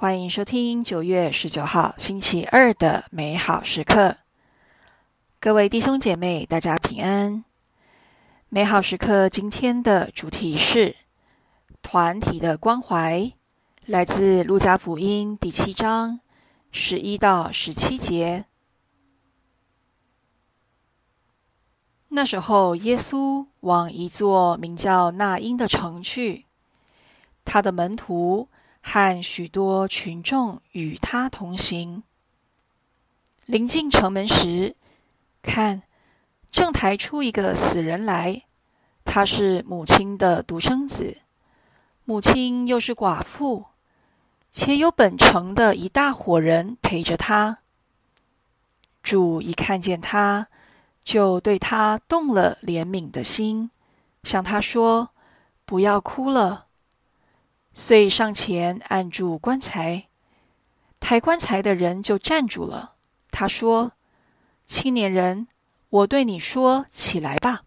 欢迎收听九月十九号星期二的美好时刻。各位弟兄姐妹，大家平安。美好时刻今天的主题是团体的关怀，来自路加福音第七章十一到十七节。那时候，耶稣往一座名叫那因的城去，他的门徒。和许多群众与他同行。临近城门时，看，正抬出一个死人来，他是母亲的独生子，母亲又是寡妇，且有本城的一大伙人陪着他。主一看见他，就对他动了怜悯的心，向他说：“不要哭了。”遂上前按住棺材，抬棺材的人就站住了。他说：“青年人，我对你说，起来吧。”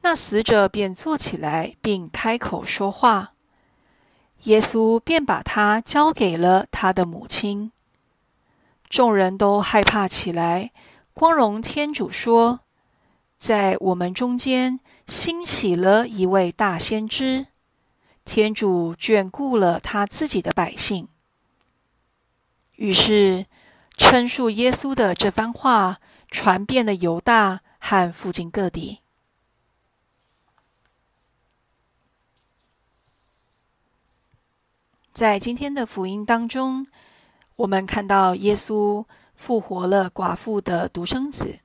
那死者便坐起来，并开口说话。耶稣便把他交给了他的母亲。众人都害怕起来，光荣天主说：“在我们中间兴起了一位大先知。”天主眷顾了他自己的百姓，于是称述耶稣的这番话传遍了犹大和附近各地。在今天的福音当中，我们看到耶稣复活了寡妇的独生子，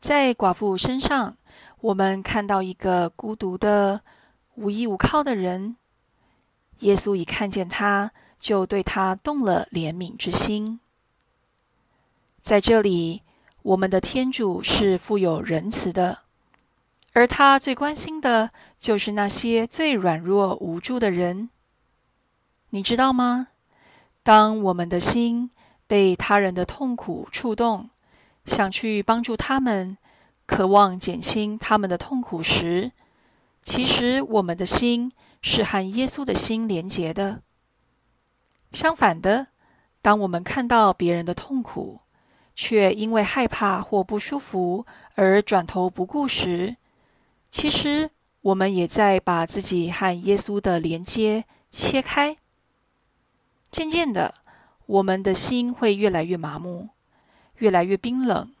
在寡妇身上，我们看到一个孤独的。无依无靠的人，耶稣一看见他，就对他动了怜悯之心。在这里，我们的天主是富有仁慈的，而他最关心的就是那些最软弱无助的人。你知道吗？当我们的心被他人的痛苦触动，想去帮助他们，渴望减轻他们的痛苦时，其实，我们的心是和耶稣的心连结的。相反的，当我们看到别人的痛苦，却因为害怕或不舒服而转头不顾时，其实我们也在把自己和耶稣的连接切开。渐渐的，我们的心会越来越麻木，越来越冰冷。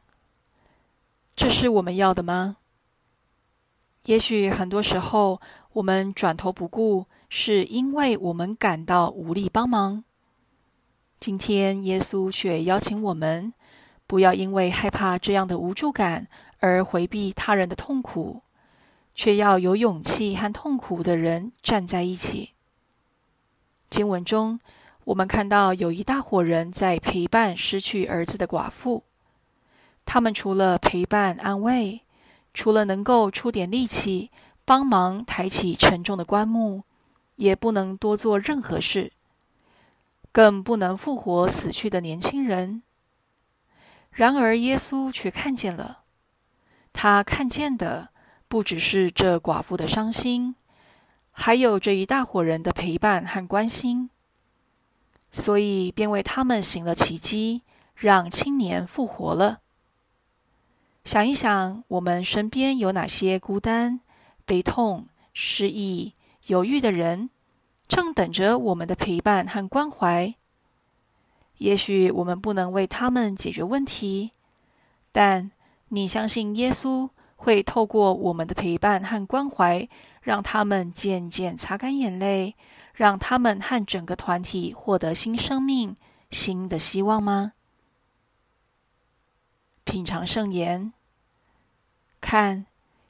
这是我们要的吗？也许很多时候，我们转头不顾，是因为我们感到无力帮忙。今天，耶稣却邀请我们，不要因为害怕这样的无助感而回避他人的痛苦，却要有勇气和痛苦的人站在一起。经文中，我们看到有一大伙人在陪伴失去儿子的寡妇，他们除了陪伴安慰，除了能够出点力气帮忙抬起沉重的棺木，也不能多做任何事，更不能复活死去的年轻人。然而，耶稣却看见了，他看见的不只是这寡妇的伤心，还有这一大伙人的陪伴和关心，所以便为他们行了奇迹，让青年复活了。想一想，我们身边有哪些孤单、悲痛、失意、犹豫的人，正等着我们的陪伴和关怀。也许我们不能为他们解决问题，但你相信耶稣会透过我们的陪伴和关怀，让他们渐渐擦干眼泪，让他们和整个团体获得新生命、新的希望吗？品尝圣言，看，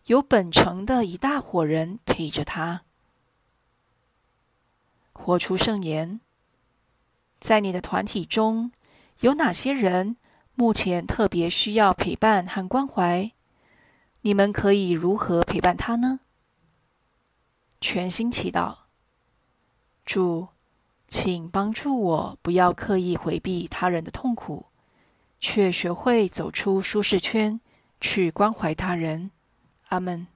有本城的一大伙人陪着他。活出圣言，在你的团体中有哪些人目前特别需要陪伴和关怀？你们可以如何陪伴他呢？全心祈祷，主，请帮助我，不要刻意回避他人的痛苦。却学会走出舒适圈，去关怀他人。阿门。